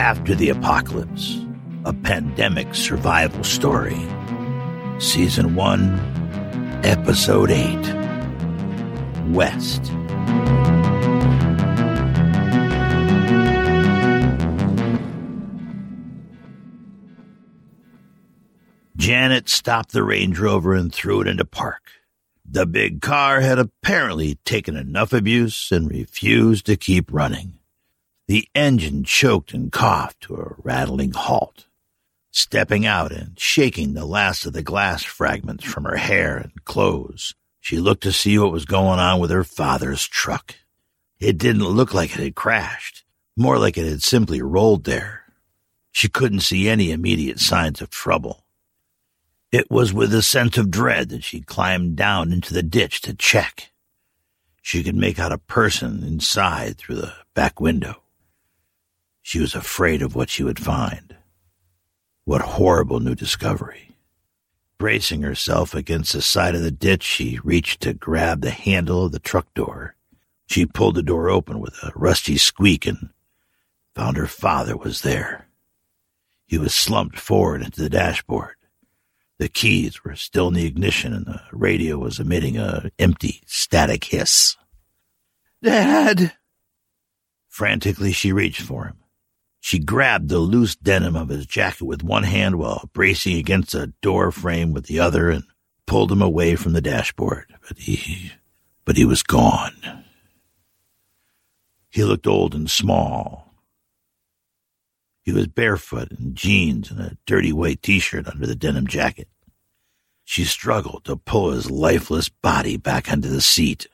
After the Apocalypse, a pandemic survival story. Season 1, Episode 8, West. Janet stopped the Range Rover and threw it into park. The big car had apparently taken enough abuse and refused to keep running. The engine choked and coughed to a rattling halt. Stepping out and shaking the last of the glass fragments from her hair and clothes, she looked to see what was going on with her father's truck. It didn't look like it had crashed, more like it had simply rolled there. She couldn't see any immediate signs of trouble. It was with a sense of dread that she climbed down into the ditch to check. She could make out a person inside through the back window. She was afraid of what she would find. What horrible new discovery. Bracing herself against the side of the ditch, she reached to grab the handle of the truck door. She pulled the door open with a rusty squeak and found her father was there. He was slumped forward into the dashboard. The keys were still in the ignition and the radio was emitting a empty, static hiss. Dad! Frantically, she reached for him. She grabbed the loose denim of his jacket with one hand while bracing against a door frame with the other and pulled him away from the dashboard. But he, but he was gone. He looked old and small. He was barefoot in jeans and a dirty white t-shirt under the denim jacket. She struggled to pull his lifeless body back onto the seat,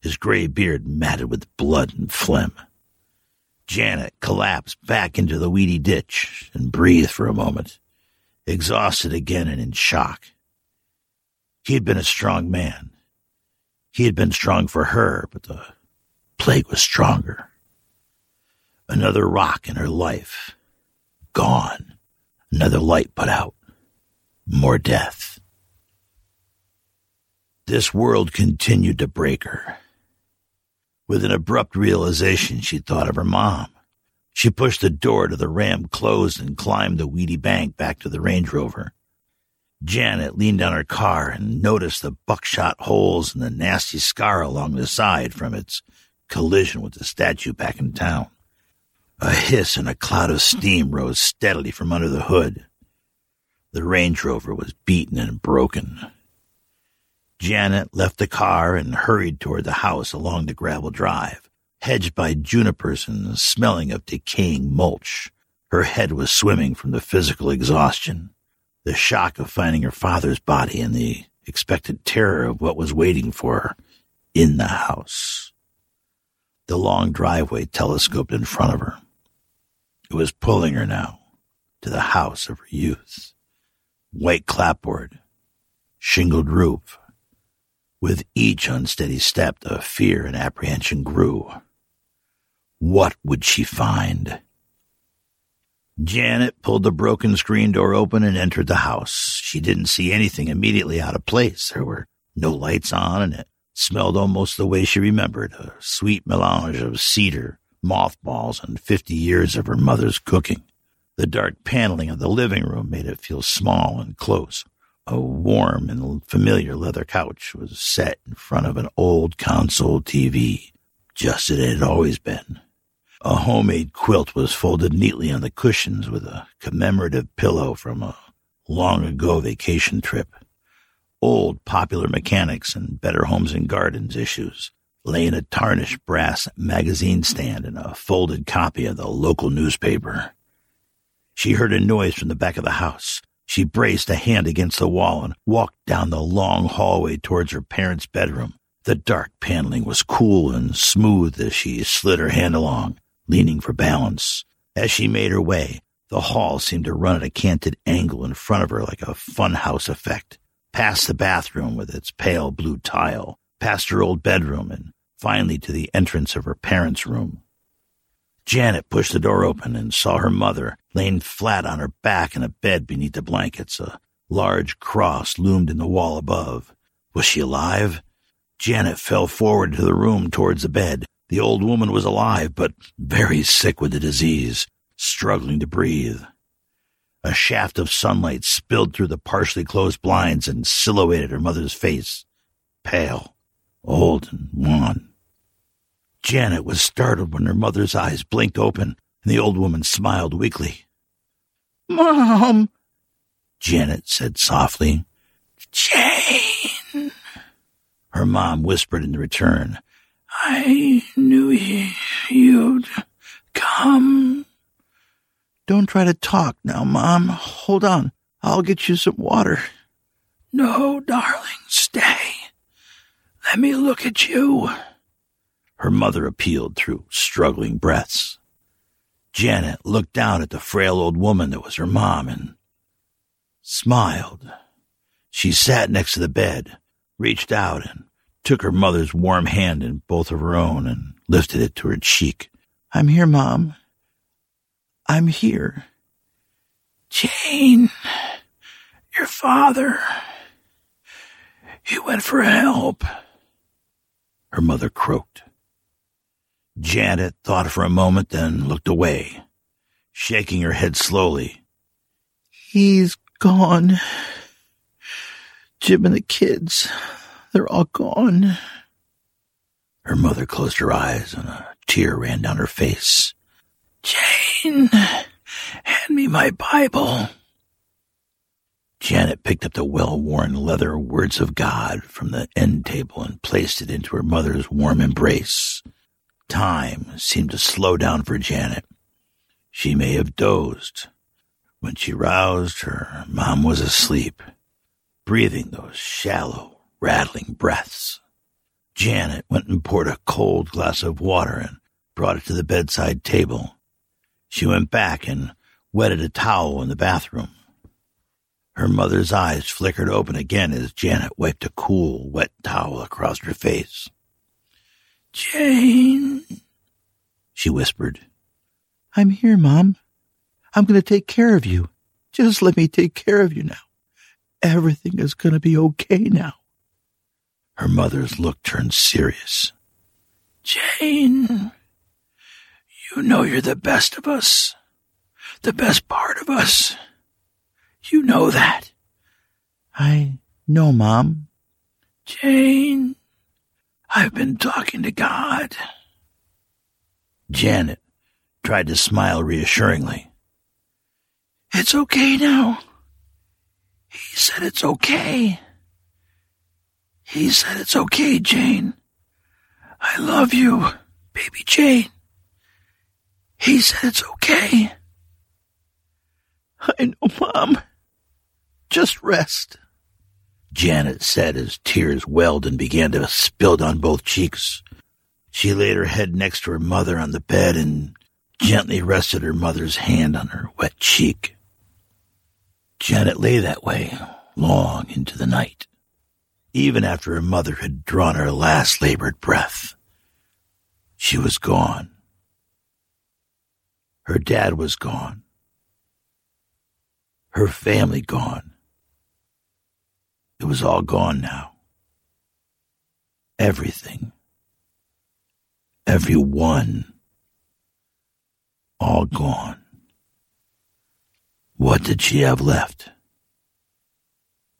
his gray beard matted with blood and phlegm. Janet collapsed back into the weedy ditch and breathed for a moment, exhausted again and in shock. He had been a strong man. He had been strong for her, but the plague was stronger. Another rock in her life. Gone. Another light put out. More death. This world continued to break her. With an abrupt realization, she thought of her mom. She pushed the door to the Ram closed and climbed the weedy bank back to the Range Rover. Janet leaned on her car and noticed the buckshot holes and the nasty scar along the side from its collision with the statue back in town. A hiss and a cloud of steam rose steadily from under the hood. The Range Rover was beaten and broken. Janet left the car and hurried toward the house along the gravel drive, hedged by junipers and smelling of decaying mulch. Her head was swimming from the physical exhaustion, the shock of finding her father's body and the expected terror of what was waiting for her in the house. The long driveway telescoped in front of her. It was pulling her now to the house of her youth. White clapboard, shingled roof, with each unsteady step, the fear and apprehension grew. What would she find? Janet pulled the broken screen door open and entered the house. She didn't see anything immediately out of place. There were no lights on, and it smelled almost the way she remembered a sweet melange of cedar, mothballs, and fifty years of her mother's cooking. The dark paneling of the living room made it feel small and close. A warm and familiar leather couch was set in front of an old console TV, just as it had always been. A homemade quilt was folded neatly on the cushions with a commemorative pillow from a long ago vacation trip. Old Popular Mechanics and Better Homes and Gardens issues lay in a tarnished brass magazine stand and a folded copy of the local newspaper. She heard a noise from the back of the house. She braced a hand against the wall and walked down the long hallway towards her parents' bedroom. The dark paneling was cool and smooth as she slid her hand along, leaning for balance. As she made her way, the hall seemed to run at a canted angle in front of her like a funhouse effect, past the bathroom with its pale blue tile, past her old bedroom, and finally to the entrance of her parents' room. Janet pushed the door open and saw her mother laying flat on her back in a bed beneath the blankets. A large cross loomed in the wall above. Was she alive? Janet fell forward to the room towards the bed. The old woman was alive, but very sick with the disease struggling to breathe. A shaft of sunlight spilled through the partially closed blinds and silhouetted her mother's face, pale, old, and wan. Janet was startled when her mother's eyes blinked open and the old woman smiled weakly. Mom, Janet said softly. Jane. Her mom whispered in return. I knew you'd come. Don't try to talk now, Mom. Hold on. I'll get you some water. No, darling, stay. Let me look at you. Her mother appealed through struggling breaths. Janet looked down at the frail old woman that was her mom and smiled. She sat next to the bed, reached out and took her mother's warm hand in both of her own and lifted it to her cheek. I'm here, Mom. I'm here. Jane, your father. He went for help. Her mother croaked. Janet thought for a moment, then looked away, shaking her head slowly. He's gone. Jim and the kids, they're all gone. Her mother closed her eyes and a tear ran down her face. Jane, hand me my Bible. Janet picked up the well worn leather Words of God from the end table and placed it into her mother's warm embrace. Time seemed to slow down for Janet. She may have dozed. When she roused, her mom was asleep, breathing those shallow, rattling breaths. Janet went and poured a cold glass of water and brought it to the bedside table. She went back and wetted a towel in the bathroom. Her mother's eyes flickered open again as Janet wiped a cool, wet towel across her face. Jane, she whispered. I'm here, Mom. I'm going to take care of you. Just let me take care of you now. Everything is going to be okay now. Her mother's look turned serious. Jane, you know you're the best of us, the best part of us. You know that. I know, Mom. Jane, I've been talking to God. Janet tried to smile reassuringly. It's okay now. He said it's okay. He said it's okay, Jane. I love you, baby Jane. He said it's okay. I know, Mom. Just rest. Janet said as tears welled and began to spill down both cheeks. She laid her head next to her mother on the bed and gently rested her mother's hand on her wet cheek. Janet lay that way long into the night, even after her mother had drawn her last labored breath. She was gone. Her dad was gone. Her family gone. It was all gone now. Everything. Everyone. All gone. What did she have left?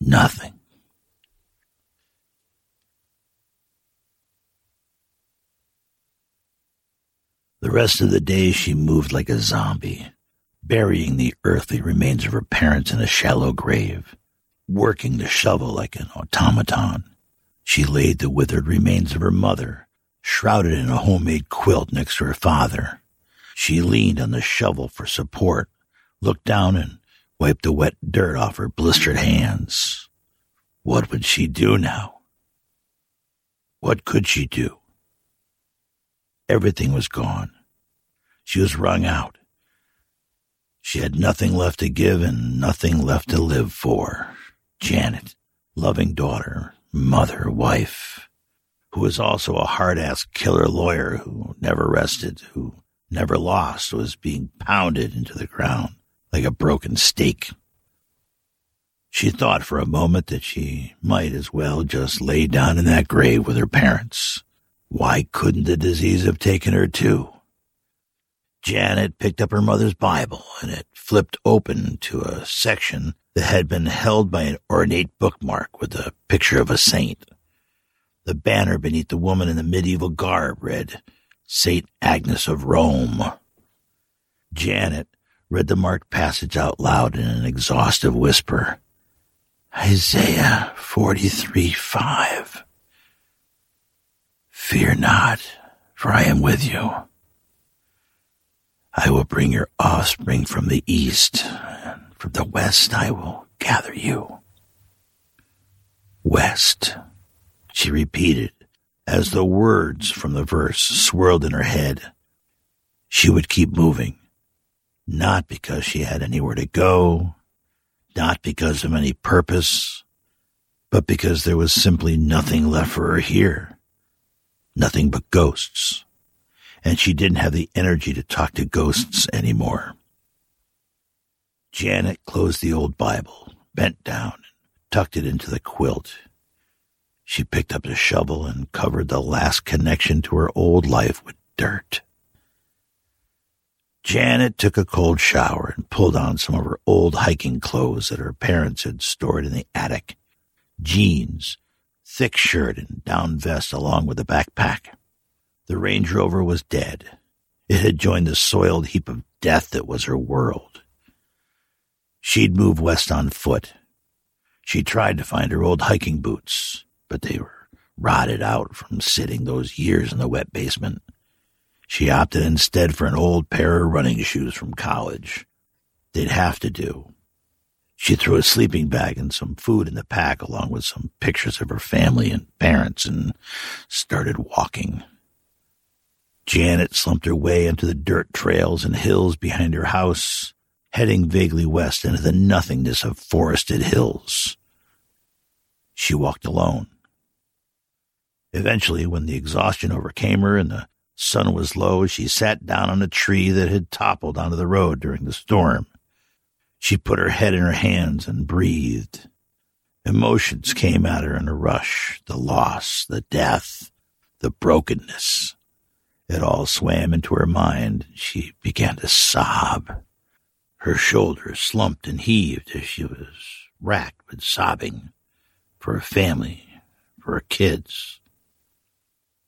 Nothing. The rest of the day she moved like a zombie, burying the earthly remains of her parents in a shallow grave working the shovel like an automaton. She laid the withered remains of her mother, shrouded in a homemade quilt next to her father. She leaned on the shovel for support, looked down and wiped the wet dirt off her blistered hands. What would she do now? What could she do? Everything was gone. She was wrung out. She had nothing left to give and nothing left to live for. Janet, loving daughter, mother, wife, who was also a hard ass killer lawyer who never rested, who never lost, was being pounded into the ground like a broken stake. She thought for a moment that she might as well just lay down in that grave with her parents. Why couldn't the disease have taken her too? Janet picked up her mother's Bible and it flipped open to a section that had been held by an ornate bookmark with a picture of a saint. The banner beneath the woman in the medieval garb read, Saint Agnes of Rome. Janet read the marked passage out loud in an exhaustive whisper. Isaiah 43 5. Fear not, for I am with you. I will bring your offspring from the east, and from the west I will gather you. West, she repeated as the words from the verse swirled in her head. She would keep moving, not because she had anywhere to go, not because of any purpose, but because there was simply nothing left for her here. Nothing but ghosts. And she didn't have the energy to talk to ghosts anymore. Janet closed the old Bible, bent down, and tucked it into the quilt. She picked up the shovel and covered the last connection to her old life with dirt. Janet took a cold shower and pulled on some of her old hiking clothes that her parents had stored in the attic. Jeans, thick shirt, and down vest along with a backpack. The Range Rover was dead. It had joined the soiled heap of death that was her world. She'd move west on foot. She tried to find her old hiking boots, but they were rotted out from sitting those years in the wet basement. She opted instead for an old pair of running shoes from college. They'd have to do. She threw a sleeping bag and some food in the pack along with some pictures of her family and parents and started walking. Janet slumped her way into the dirt trails and hills behind her house, heading vaguely west into the nothingness of forested hills. She walked alone. Eventually, when the exhaustion overcame her and the Sun was low. She sat down on a tree that had toppled onto the road during the storm. She put her head in her hands and breathed. Emotions came at her in a rush the loss, the death, the brokenness. It all swam into her mind. She began to sob. Her shoulders slumped and heaved as she was racked with sobbing for her family, for her kids,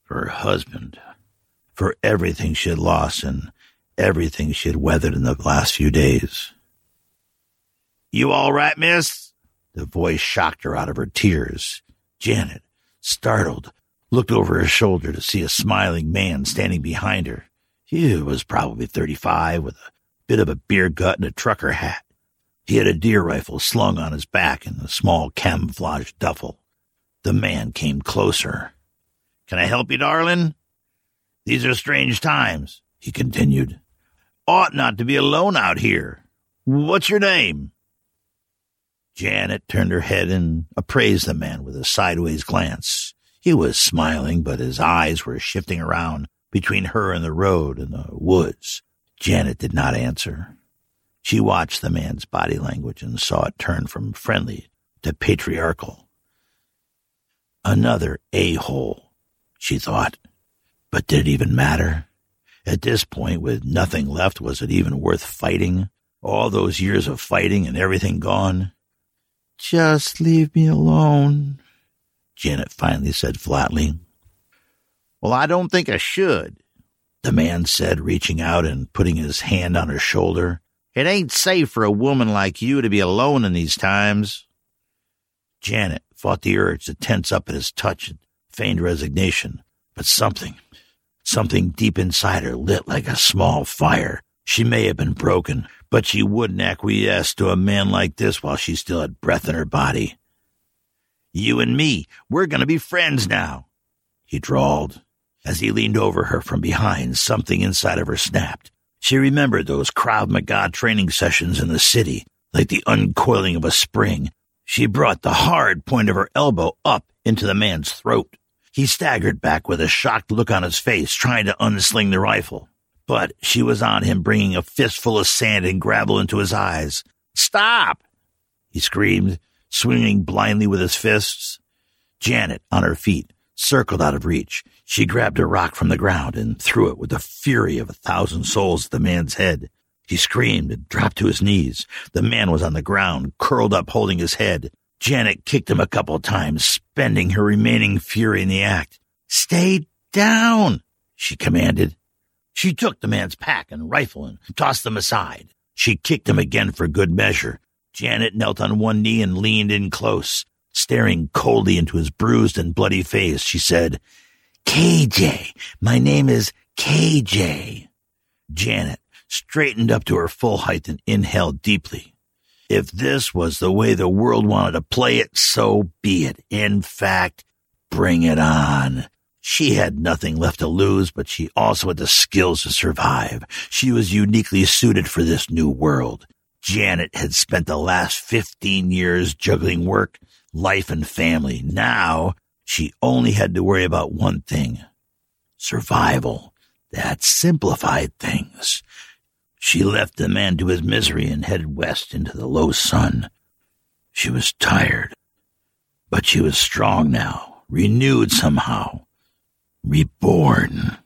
for her husband for everything she had lost and everything she had weathered in the last few days. You all right, miss? The voice shocked her out of her tears. Janet, startled, looked over her shoulder to see a smiling man standing behind her. He was probably 35 with a bit of a beer gut and a trucker hat. He had a deer rifle slung on his back and a small camouflage duffel. The man came closer. Can I help you, darling? These are strange times, he continued. Ought not to be alone out here. What's your name? Janet turned her head and appraised the man with a sideways glance. He was smiling, but his eyes were shifting around between her and the road and the woods. Janet did not answer. She watched the man's body language and saw it turn from friendly to patriarchal. Another a-hole, she thought. But did it even matter? At this point, with nothing left, was it even worth fighting? All those years of fighting and everything gone? Just leave me alone, Janet finally said flatly. Well, I don't think I should, the man said, reaching out and putting his hand on her shoulder. It ain't safe for a woman like you to be alone in these times. Janet fought the urge to tense up at his touch and feigned resignation, but something, Something deep inside her lit like a small fire. She may have been broken, but she wouldn't acquiesce to a man like this while she still had breath in her body. You and me, we're going to be friends now. he drawled. As he leaned over her from behind, something inside of her snapped. She remembered those Krav Maga training sessions in the city, like the uncoiling of a spring. She brought the hard point of her elbow up into the man's throat. He staggered back with a shocked look on his face, trying to unsling the rifle. But she was on him, bringing a fistful of sand and gravel into his eyes. Stop! He screamed, swinging blindly with his fists. Janet, on her feet, circled out of reach. She grabbed a rock from the ground and threw it with the fury of a thousand souls at the man's head. He screamed and dropped to his knees. The man was on the ground, curled up holding his head. Janet kicked him a couple times, spending her remaining fury in the act. Stay down, she commanded. She took the man's pack and rifle and tossed them aside. She kicked him again for good measure. Janet knelt on one knee and leaned in close. Staring coldly into his bruised and bloody face, she said, KJ, my name is KJ. Janet straightened up to her full height and inhaled deeply. If this was the way the world wanted to play it, so be it. In fact, bring it on. She had nothing left to lose, but she also had the skills to survive. She was uniquely suited for this new world. Janet had spent the last 15 years juggling work, life, and family. Now she only had to worry about one thing survival. That simplified things. She left the man to his misery and headed west into the low sun. She was tired, but she was strong now, renewed somehow, reborn.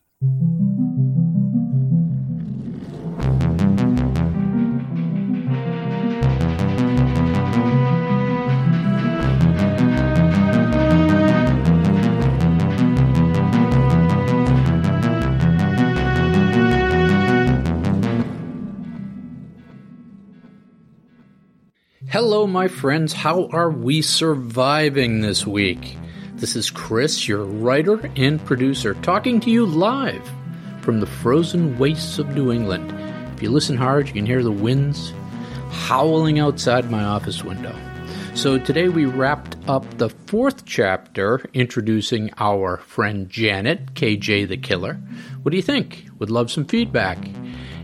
Hello, my friends. How are we surviving this week? This is Chris, your writer and producer, talking to you live from the frozen wastes of New England. If you listen hard, you can hear the winds howling outside my office window. So today we wrapped up the fourth chapter introducing our friend Janet, KJ the Killer. What do you think? Would love some feedback.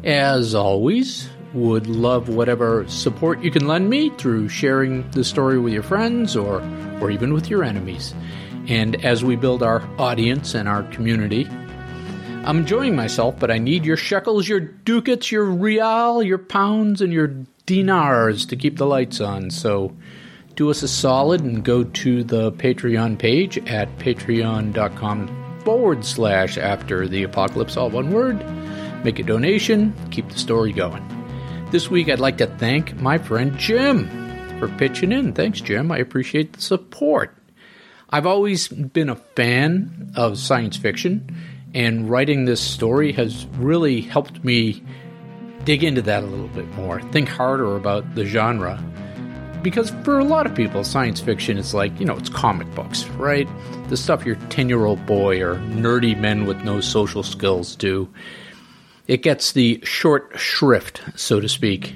As always, would love whatever support you can lend me through sharing the story with your friends or or even with your enemies. And as we build our audience and our community, I'm enjoying myself, but I need your shekels, your ducats, your real, your pounds, and your dinars to keep the lights on. So do us a solid and go to the Patreon page at patreon.com forward slash after the apocalypse, all one word. Make a donation, keep the story going. This week, I'd like to thank my friend Jim for pitching in. Thanks, Jim. I appreciate the support. I've always been a fan of science fiction, and writing this story has really helped me dig into that a little bit more, think harder about the genre. Because for a lot of people, science fiction is like, you know, it's comic books, right? The stuff your 10 year old boy or nerdy men with no social skills do. It gets the short shrift, so to speak.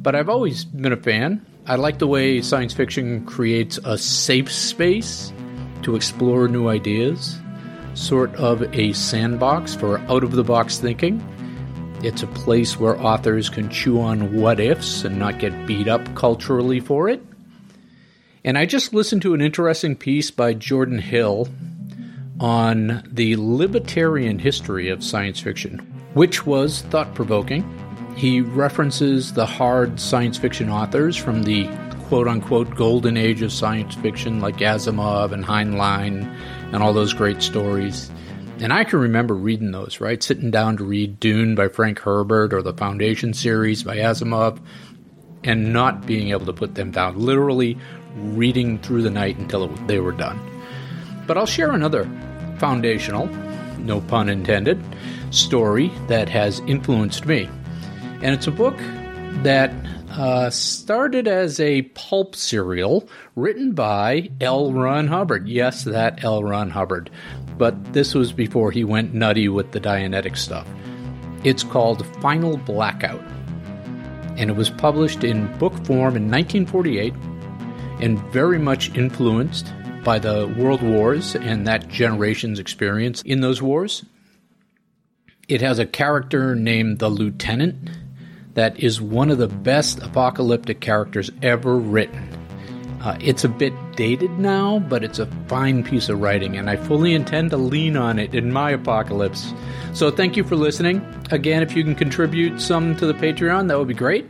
But I've always been a fan. I like the way science fiction creates a safe space to explore new ideas, sort of a sandbox for out of the box thinking. It's a place where authors can chew on what ifs and not get beat up culturally for it. And I just listened to an interesting piece by Jordan Hill on the libertarian history of science fiction which was thought provoking. He references the hard science fiction authors from the quote unquote golden age of science fiction, like Asimov and Heinlein and all those great stories. And I can remember reading those, right? Sitting down to read Dune by Frank Herbert or the Foundation series by Asimov and not being able to put them down. Literally reading through the night until they were done. But I'll share another foundational, no pun intended, story that has influenced me. And it's a book that uh, started as a pulp serial written by L. Ron Hubbard. Yes, that L. Ron Hubbard. But this was before he went nutty with the Dianetic stuff. It's called Final Blackout. And it was published in book form in 1948 and very much influenced by the world wars and that generation's experience in those wars. It has a character named the Lieutenant that is one of the best apocalyptic characters ever written. Uh, it's a bit dated now, but it's a fine piece of writing, and I fully intend to lean on it in my apocalypse. So, thank you for listening. Again, if you can contribute some to the Patreon, that would be great.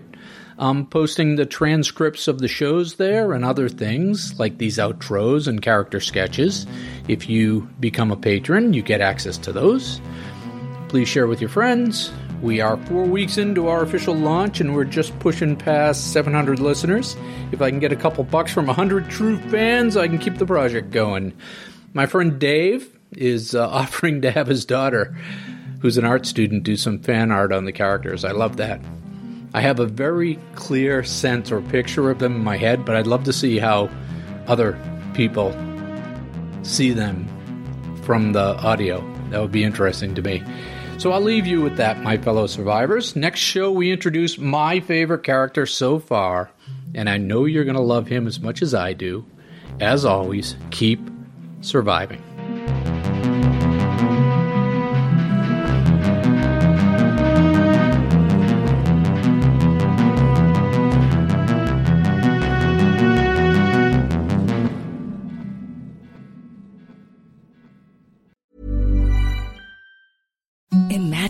I'm posting the transcripts of the shows there and other things like these outros and character sketches. If you become a patron, you get access to those. Please share with your friends. We are four weeks into our official launch and we're just pushing past 700 listeners. If I can get a couple bucks from 100 true fans, I can keep the project going. My friend Dave is uh, offering to have his daughter, who's an art student, do some fan art on the characters. I love that. I have a very clear sense or picture of them in my head, but I'd love to see how other people see them from the audio. That would be interesting to me. So I'll leave you with that, my fellow survivors. Next show, we introduce my favorite character so far, and I know you're going to love him as much as I do. As always, keep surviving.